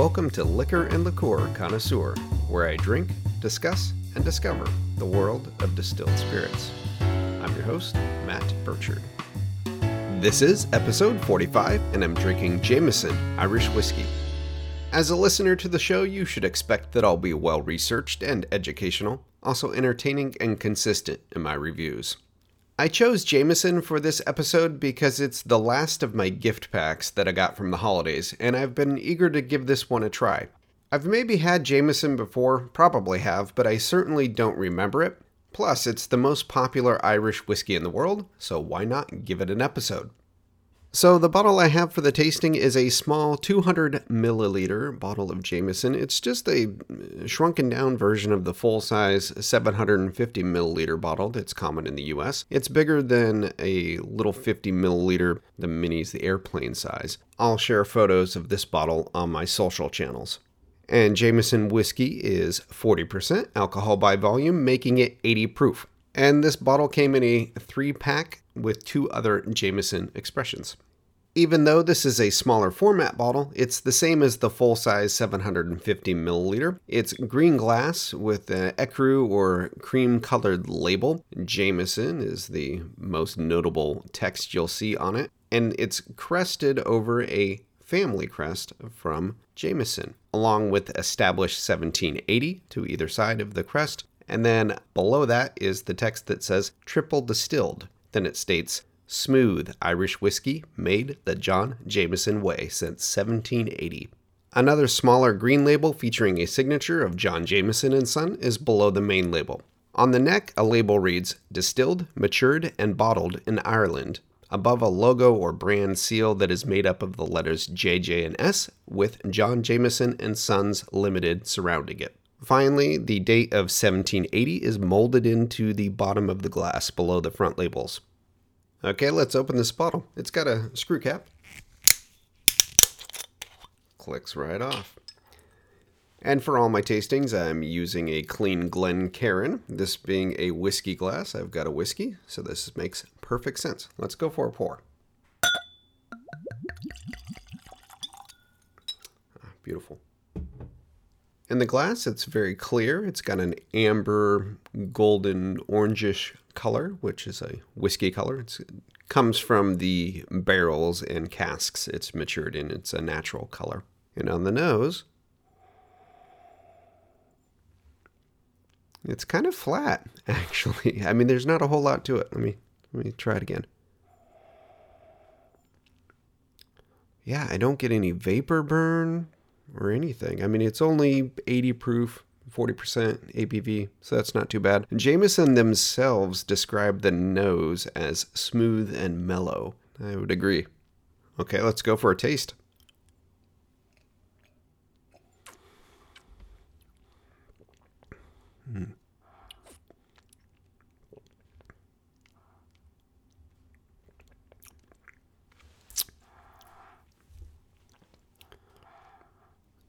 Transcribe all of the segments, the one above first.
Welcome to Liquor and Liqueur Connoisseur, where I drink, discuss, and discover the world of distilled spirits. I'm your host, Matt Burchard. This is episode 45, and I'm drinking Jameson Irish Whiskey. As a listener to the show, you should expect that I'll be well researched and educational, also entertaining and consistent in my reviews. I chose Jameson for this episode because it's the last of my gift packs that I got from the holidays, and I've been eager to give this one a try. I've maybe had Jameson before, probably have, but I certainly don't remember it. Plus, it's the most popular Irish whiskey in the world, so why not give it an episode? So, the bottle I have for the tasting is a small 200 milliliter bottle of Jameson. It's just a uh, shrunken down version of the full size 750 milliliter bottle that's common in the US. It's bigger than a little 50 milliliter, the minis, the airplane size. I'll share photos of this bottle on my social channels. And Jameson whiskey is 40% alcohol by volume, making it 80 proof. And this bottle came in a three pack with two other Jameson expressions. Even though this is a smaller format bottle, it's the same as the full size 750 milliliter. It's green glass with an ecru or cream colored label. Jameson is the most notable text you'll see on it, and it's crested over a family crest from Jameson, along with established 1780 to either side of the crest. And then below that is the text that says triple distilled. Then it states smooth Irish whiskey made the John Jameson way since 1780. Another smaller green label featuring a signature of John Jameson and Son is below the main label. On the neck, a label reads Distilled, matured, and bottled in Ireland, above a logo or brand seal that is made up of the letters JJ and S with John Jameson and Sons Limited surrounding it. Finally, the date of 1780 is molded into the bottom of the glass below the front labels. Okay, let's open this bottle. It's got a screw cap. Clicks right off. And for all my tastings, I'm using a clean Glencairn. This being a whiskey glass, I've got a whiskey, so this makes perfect sense. Let's go for a pour. Ah, beautiful. In the glass, it's very clear. It's got an amber, golden, orangish color, which is a whiskey color. It comes from the barrels and casks it's matured in. It's a natural color. And on the nose, it's kind of flat, actually. I mean, there's not a whole lot to it. Let me let me try it again. Yeah, I don't get any vapor burn or anything. I mean, it's only 80 proof, 40% ABV, so that's not too bad. And Jameson themselves describe the nose as smooth and mellow. I would agree. Okay, let's go for a taste. Hmm.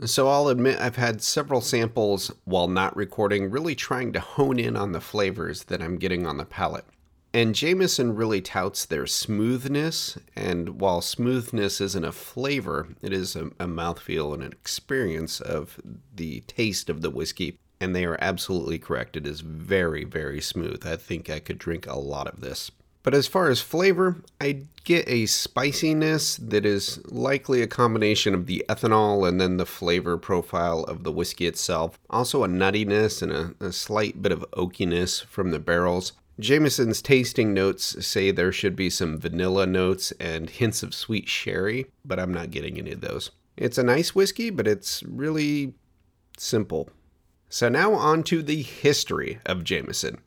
So I'll admit I've had several samples while not recording, really trying to hone in on the flavors that I'm getting on the palate. And Jameson really touts their smoothness, and while smoothness isn't a flavor, it is a, a mouthfeel and an experience of the taste of the whiskey. And they are absolutely correct. It is very, very smooth. I think I could drink a lot of this. But as far as flavor, I get a spiciness that is likely a combination of the ethanol and then the flavor profile of the whiskey itself. Also, a nuttiness and a, a slight bit of oakiness from the barrels. Jameson's tasting notes say there should be some vanilla notes and hints of sweet sherry, but I'm not getting any of those. It's a nice whiskey, but it's really simple. So, now on to the history of Jameson.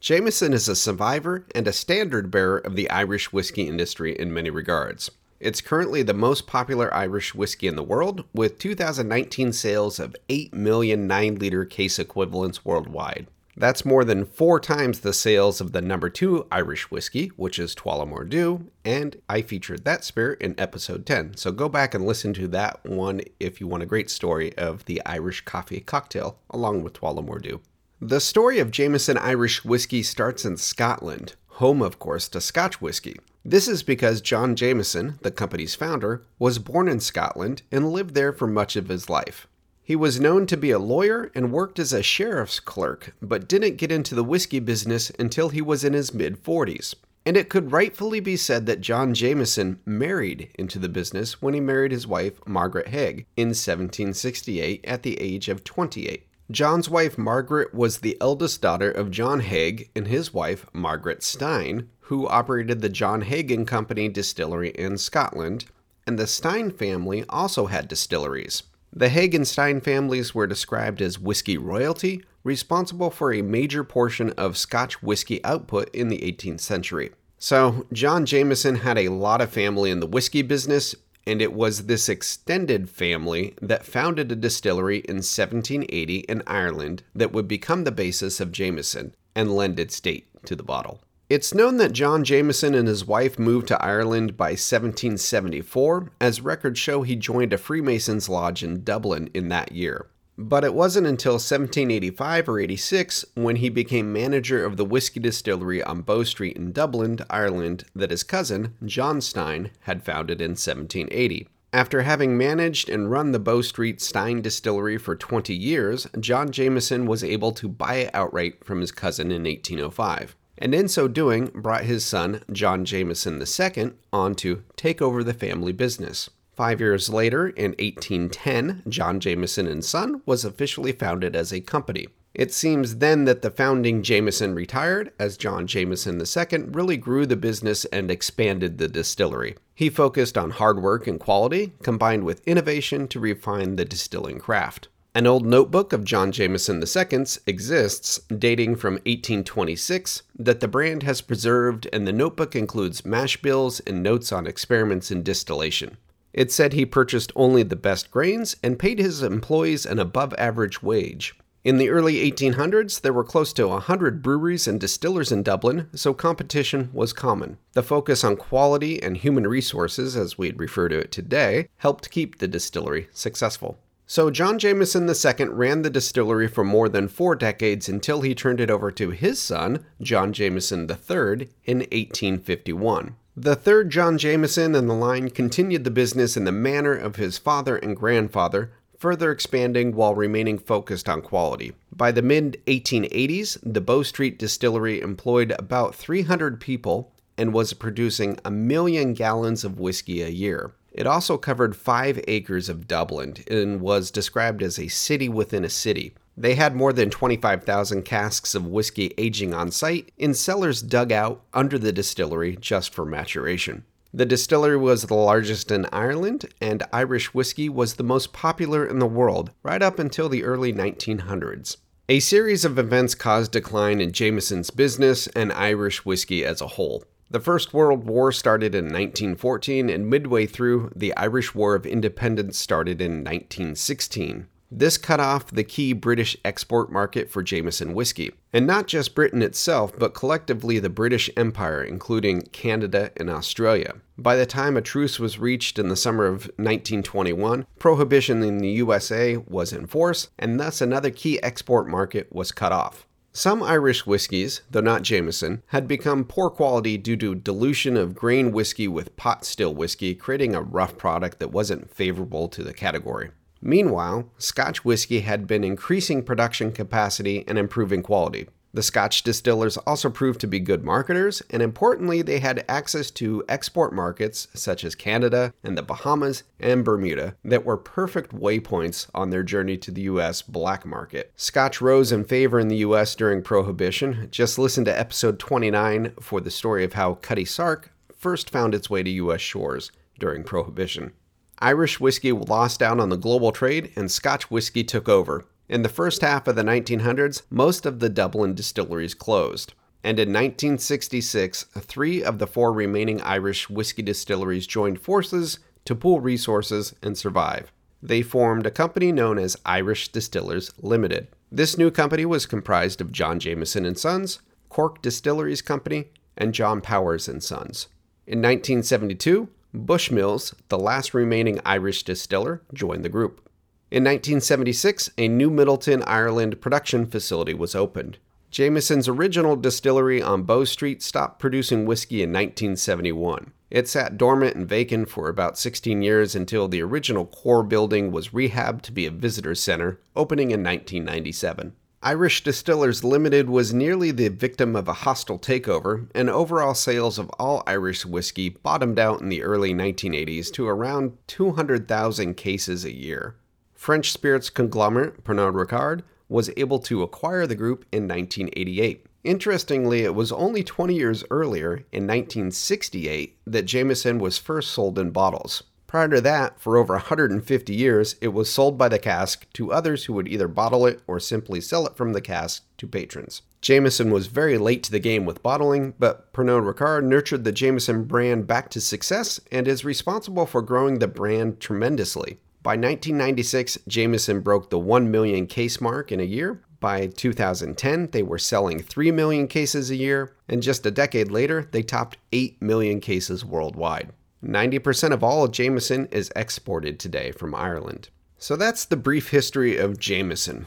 Jameson is a survivor and a standard bearer of the Irish whiskey industry in many regards. It's currently the most popular Irish whiskey in the world, with 2019 sales of 8 million 9 liter case equivalents worldwide. That's more than four times the sales of the number two Irish whiskey, which is Tullamore Dew, and I featured that spirit in episode 10. So go back and listen to that one if you want a great story of the Irish coffee cocktail along with Tullamore Dew. The story of Jameson Irish whiskey starts in Scotland, home, of course, to Scotch whiskey. This is because John Jameson, the company's founder, was born in Scotland and lived there for much of his life. He was known to be a lawyer and worked as a sheriff's clerk, but didn't get into the whiskey business until he was in his mid 40s. And it could rightfully be said that John Jameson married into the business when he married his wife, Margaret Haig, in 1768 at the age of 28. John's wife, Margaret, was the eldest daughter of John Haig and his wife, Margaret Stein, who operated the John Haig and Company distillery in Scotland, and the Stein family also had distilleries. The Haig and Stein families were described as whiskey royalty, responsible for a major portion of Scotch whiskey output in the 18th century. So, John Jameson had a lot of family in the whiskey business, and it was this extended family that founded a distillery in 1780 in Ireland that would become the basis of Jameson and lend its date to the bottle. It's known that John Jameson and his wife moved to Ireland by 1774, as records show he joined a Freemasons lodge in Dublin in that year. But it wasn't until 1785 or 86 when he became manager of the whiskey distillery on Bow Street in Dublin, Ireland, that his cousin, John Stein, had founded in 1780. After having managed and run the Bow Street Stein distillery for 20 years, John Jameson was able to buy it outright from his cousin in 1805 and in so doing brought his son, John Jameson II, on to take over the family business. Five years later, in 1810, John Jameson and Son was officially founded as a company. It seems then that the founding Jameson retired, as John Jameson II really grew the business and expanded the distillery. He focused on hard work and quality, combined with innovation to refine the distilling craft. An old notebook of John Jameson II's exists, dating from 1826, that the brand has preserved, and the notebook includes mash bills and notes on experiments in distillation. It said he purchased only the best grains and paid his employees an above average wage. In the early 1800s, there were close to 100 breweries and distillers in Dublin, so competition was common. The focus on quality and human resources, as we'd refer to it today, helped keep the distillery successful. So, John Jameson II ran the distillery for more than four decades until he turned it over to his son, John Jameson III, in 1851. The third John Jameson in the line continued the business in the manner of his father and grandfather, further expanding while remaining focused on quality. By the mid 1880s, the Bow Street distillery employed about 300 people and was producing a million gallons of whiskey a year. It also covered five acres of Dublin and was described as a city within a city. They had more than 25,000 casks of whiskey aging on site in cellars dug out under the distillery just for maturation. The distillery was the largest in Ireland, and Irish whiskey was the most popular in the world right up until the early 1900s. A series of events caused decline in Jameson's business and Irish whiskey as a whole. The First World War started in 1914, and midway through, the Irish War of Independence started in 1916. This cut off the key British export market for Jameson whiskey. And not just Britain itself, but collectively the British Empire, including Canada and Australia. By the time a truce was reached in the summer of 1921, prohibition in the USA was in force, and thus another key export market was cut off. Some Irish whiskies, though not Jameson, had become poor quality due to dilution of grain whiskey with pot still whiskey, creating a rough product that wasn't favorable to the category. Meanwhile, Scotch whiskey had been increasing production capacity and improving quality. The Scotch distillers also proved to be good marketers, and importantly, they had access to export markets such as Canada and the Bahamas and Bermuda that were perfect waypoints on their journey to the US black market. Scotch rose in favor in the US during Prohibition. Just listen to episode 29 for the story of how Cutty Sark first found its way to US shores during Prohibition. Irish whiskey lost out on the global trade, and Scotch whiskey took over. In the first half of the 1900s, most of the Dublin distilleries closed. And in 1966, three of the four remaining Irish whiskey distilleries joined forces to pool resources and survive. They formed a company known as Irish Distillers Limited. This new company was comprised of John Jameson and Sons, Cork Distilleries Company, and John Powers and Sons. In 1972, Bushmills, the last remaining Irish distiller, joined the group. In 1976, a new Midleton, Ireland production facility was opened. Jameson's original distillery on Bow Street stopped producing whiskey in 1971. It sat dormant and vacant for about 16 years until the original core building was rehabbed to be a visitor center, opening in 1997. Irish Distillers Limited was nearly the victim of a hostile takeover, and overall sales of all Irish whiskey bottomed out in the early 1980s to around 200,000 cases a year. French spirits conglomerate Pernod Ricard was able to acquire the group in 1988. Interestingly, it was only 20 years earlier, in 1968, that Jameson was first sold in bottles. Prior to that, for over 150 years, it was sold by the cask to others who would either bottle it or simply sell it from the cask to patrons. Jameson was very late to the game with bottling, but Pernod Ricard nurtured the Jameson brand back to success and is responsible for growing the brand tremendously. By 1996, Jameson broke the 1 million case mark in a year. By 2010, they were selling 3 million cases a year, and just a decade later, they topped 8 million cases worldwide. 90% of all Jameson is exported today from Ireland. So that's the brief history of Jameson.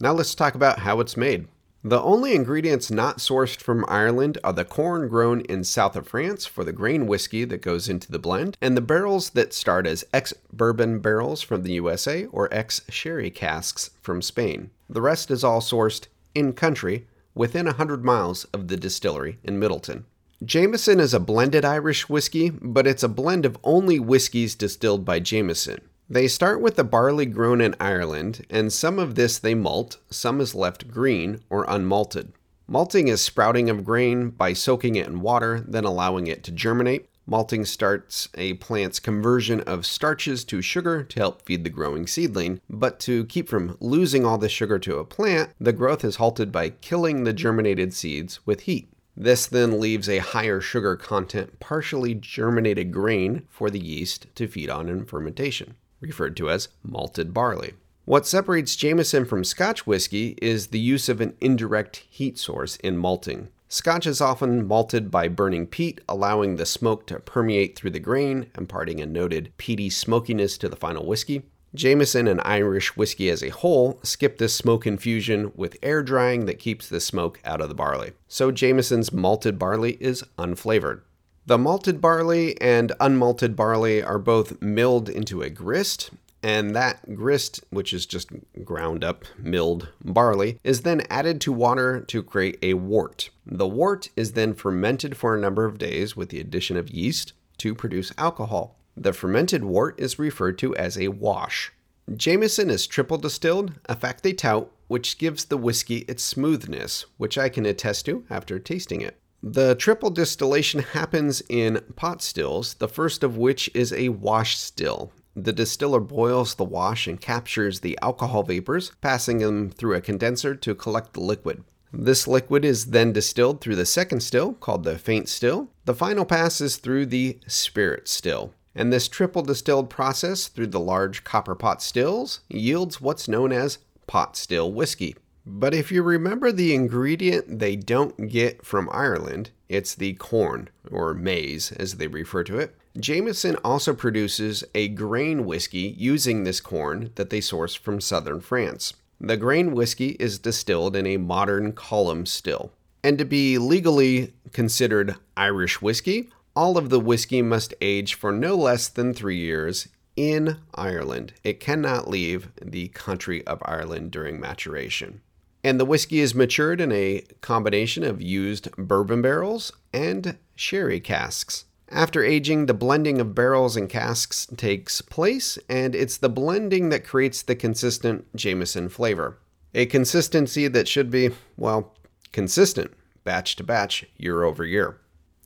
Now let's talk about how it's made. The only ingredients not sourced from Ireland are the corn grown in south of France for the grain whiskey that goes into the blend, and the barrels that start as ex bourbon barrels from the USA or ex sherry casks from Spain. The rest is all sourced in country within 100 miles of the distillery in Midleton. Jameson is a blended Irish whiskey, but it's a blend of only whiskeys distilled by Jameson. They start with the barley grown in Ireland, and some of this they malt, some is left green or unmalted. Malting is sprouting of grain by soaking it in water, then allowing it to germinate. Malting starts a plant's conversion of starches to sugar to help feed the growing seedling, but to keep from losing all the sugar to a plant, the growth is halted by killing the germinated seeds with heat. This then leaves a higher sugar content, partially germinated grain for the yeast to feed on in fermentation referred to as malted barley. What separates Jameson from Scotch whiskey is the use of an indirect heat source in malting. Scotch is often malted by burning peat, allowing the smoke to permeate through the grain, imparting a noted peaty smokiness to the final whiskey. Jameson and Irish whiskey as a whole skip this smoke infusion with air drying that keeps the smoke out of the barley. So Jameson's malted barley is unflavored. The malted barley and unmalted barley are both milled into a grist, and that grist, which is just ground up milled barley, is then added to water to create a wort. The wort is then fermented for a number of days with the addition of yeast to produce alcohol. The fermented wort is referred to as a wash. Jameson is triple distilled, a fact they tout, which gives the whiskey its smoothness, which I can attest to after tasting it. The triple distillation happens in pot stills, the first of which is a wash still. The distiller boils the wash and captures the alcohol vapors, passing them through a condenser to collect the liquid. This liquid is then distilled through the second still, called the feints still. The final pass is through the spirit still. And this triple distilled process through the large copper pot stills yields what's known as pot still whiskey. But if you remember the ingredient they don't get from Ireland, it's the corn, or maize as they refer to it. Jameson also produces a grain whiskey using this corn that they source from southern France. The grain whiskey is distilled in a modern column still. And to be legally considered Irish whiskey, all of the whiskey must age for no less than three years in Ireland. It cannot leave the country of Ireland during maturation. And the whiskey is matured in a combination of used bourbon barrels and sherry casks. After aging, the blending of barrels and casks takes place, and it's the blending that creates the consistent Jameson flavor. A consistency that should be, well, consistent, batch to batch, year over year.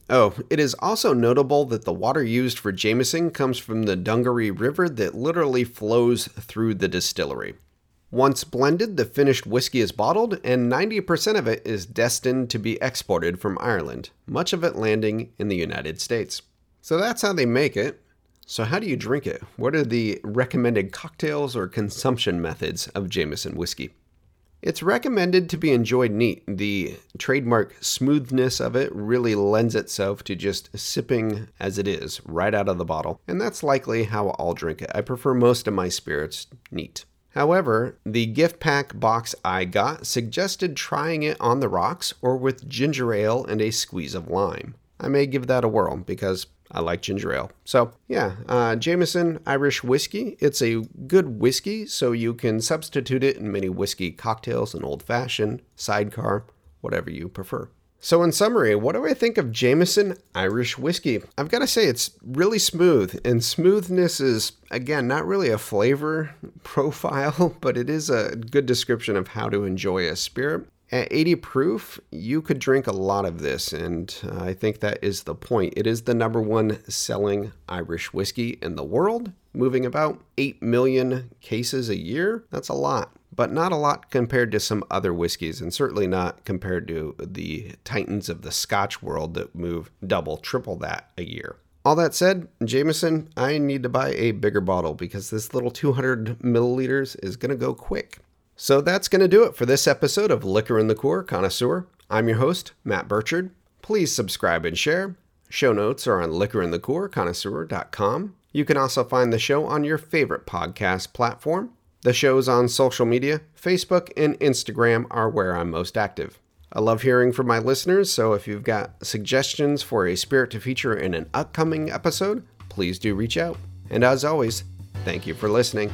Oh, it is also notable that the water used for Jameson comes from the Dungourney River that literally flows through the distillery. Once blended, the finished whiskey is bottled, and 90% of it is destined to be exported from Ireland, much of it landing in the United States. So that's how they make it. So, how do you drink it? What are the recommended cocktails or consumption methods of Jameson whiskey? It's recommended to be enjoyed neat. The trademark smoothness of it really lends itself to just sipping as it is, right out of the bottle, and that's likely how I'll drink it. I prefer most of my spirits neat. However, the gift pack box I got suggested trying it on the rocks or with ginger ale and a squeeze of lime. I may give that a whirl because I like ginger ale. So, yeah, uh, Jameson Irish whiskey. It's a good whiskey, so you can substitute it in many whiskey cocktails an old fashioned, sidecar, whatever you prefer. So, in summary, what do I think of Jameson Irish whiskey? I've got to say, it's really smooth, and smoothness is, again, not really a flavor profile, but it is a good description of how to enjoy a spirit. At 80 proof, you could drink a lot of this, and uh, I think that is the point. It is the number one selling Irish whiskey in the world, moving about 8 million cases a year. That's a lot but not a lot compared to some other whiskeys, and certainly not compared to the titans of the Scotch world that move double, triple that a year. All that said, Jameson, I need to buy a bigger bottle because this little 200 milliliters is going to go quick. So that's going to do it for this episode of Liquor and Liqueur Connoisseur. I'm your host, Matt Burchard. Please subscribe and share. Show notes are on liquorandliqueurconnoisseur.com. You can also find the show on your favorite podcast platform. The shows on social media, Facebook and Instagram are where I'm most active. I love hearing from my listeners, so if you've got suggestions for a spirit to feature in an upcoming episode, please do reach out. And as always, thank you for listening.